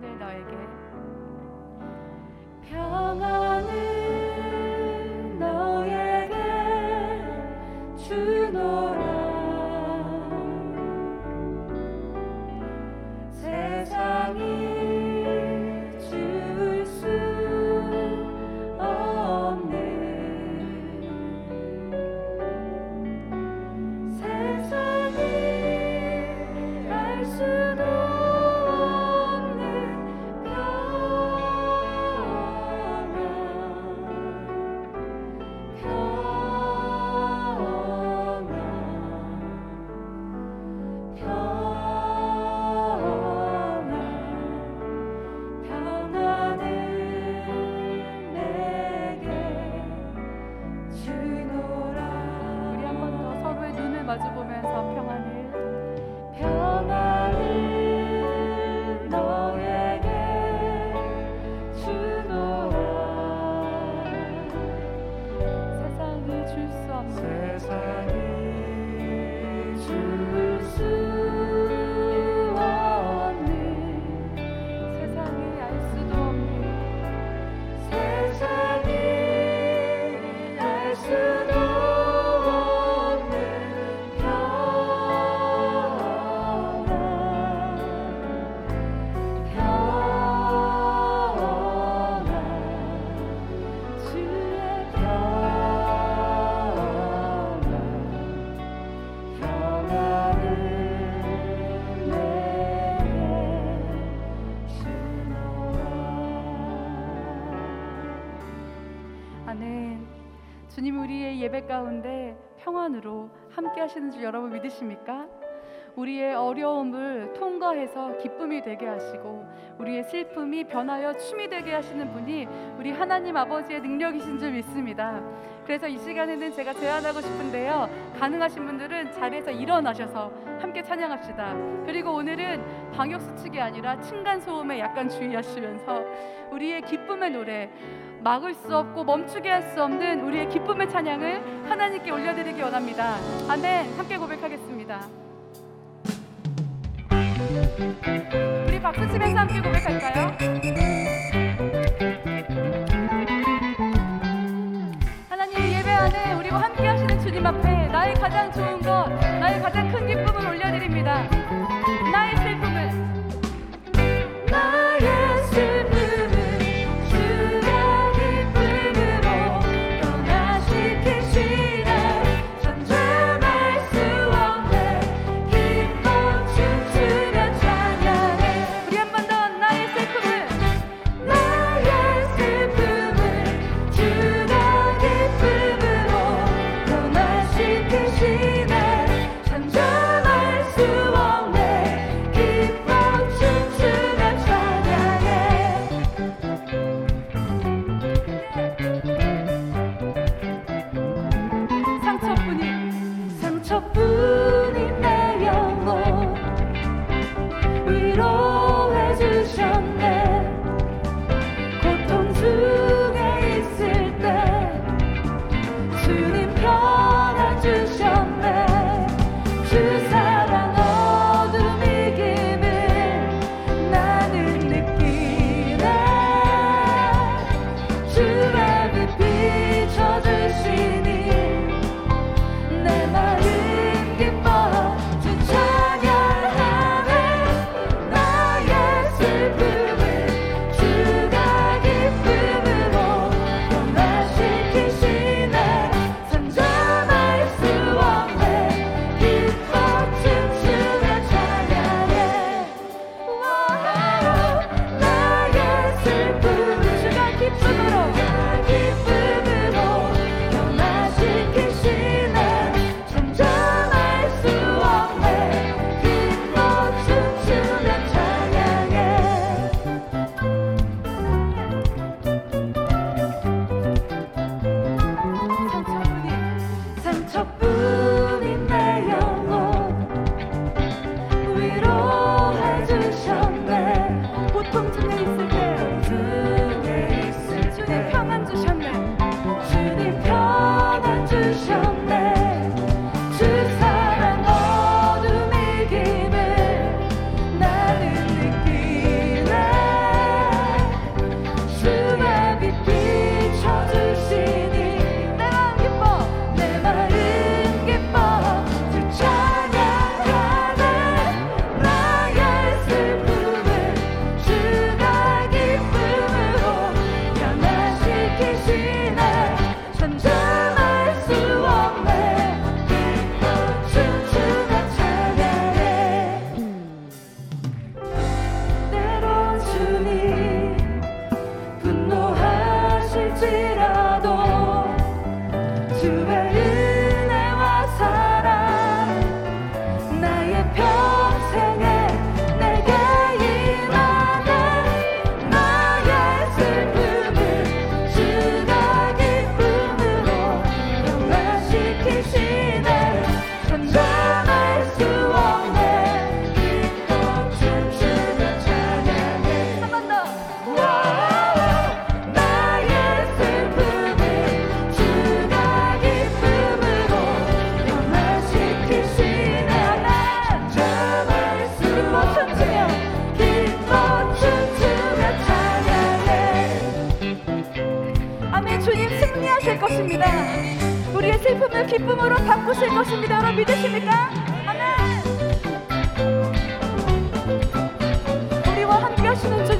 평안을 너에게 가운데 평안으로 함께 하시는 줄 여러분 믿으십니까? 우리의 어려움을 통과해서 기쁨이 되게 하시고 우리의 슬픔이 변하여 춤이 되게 하시는 분이 우리 하나님 아버지의 능력이신 줄 믿습니다. 그래서 이 시간에는 제가 제안하고 싶은데요. 가능하신 분들은 자리에서 일어나셔서 함께 찬양합시다. 그리고 오늘은 방역 수칙이 아니라 층간 소음에 약간 주의하시면서 우리의 기쁨의 노래 막을 수 없고 멈추게 할 수 없는 우리의 기쁨의 찬양을 하나님께 올려드리기 원합니다. 아멘. 함께 고백하겠습니다. 우리 치면서 함께 고백할까요? on 우리와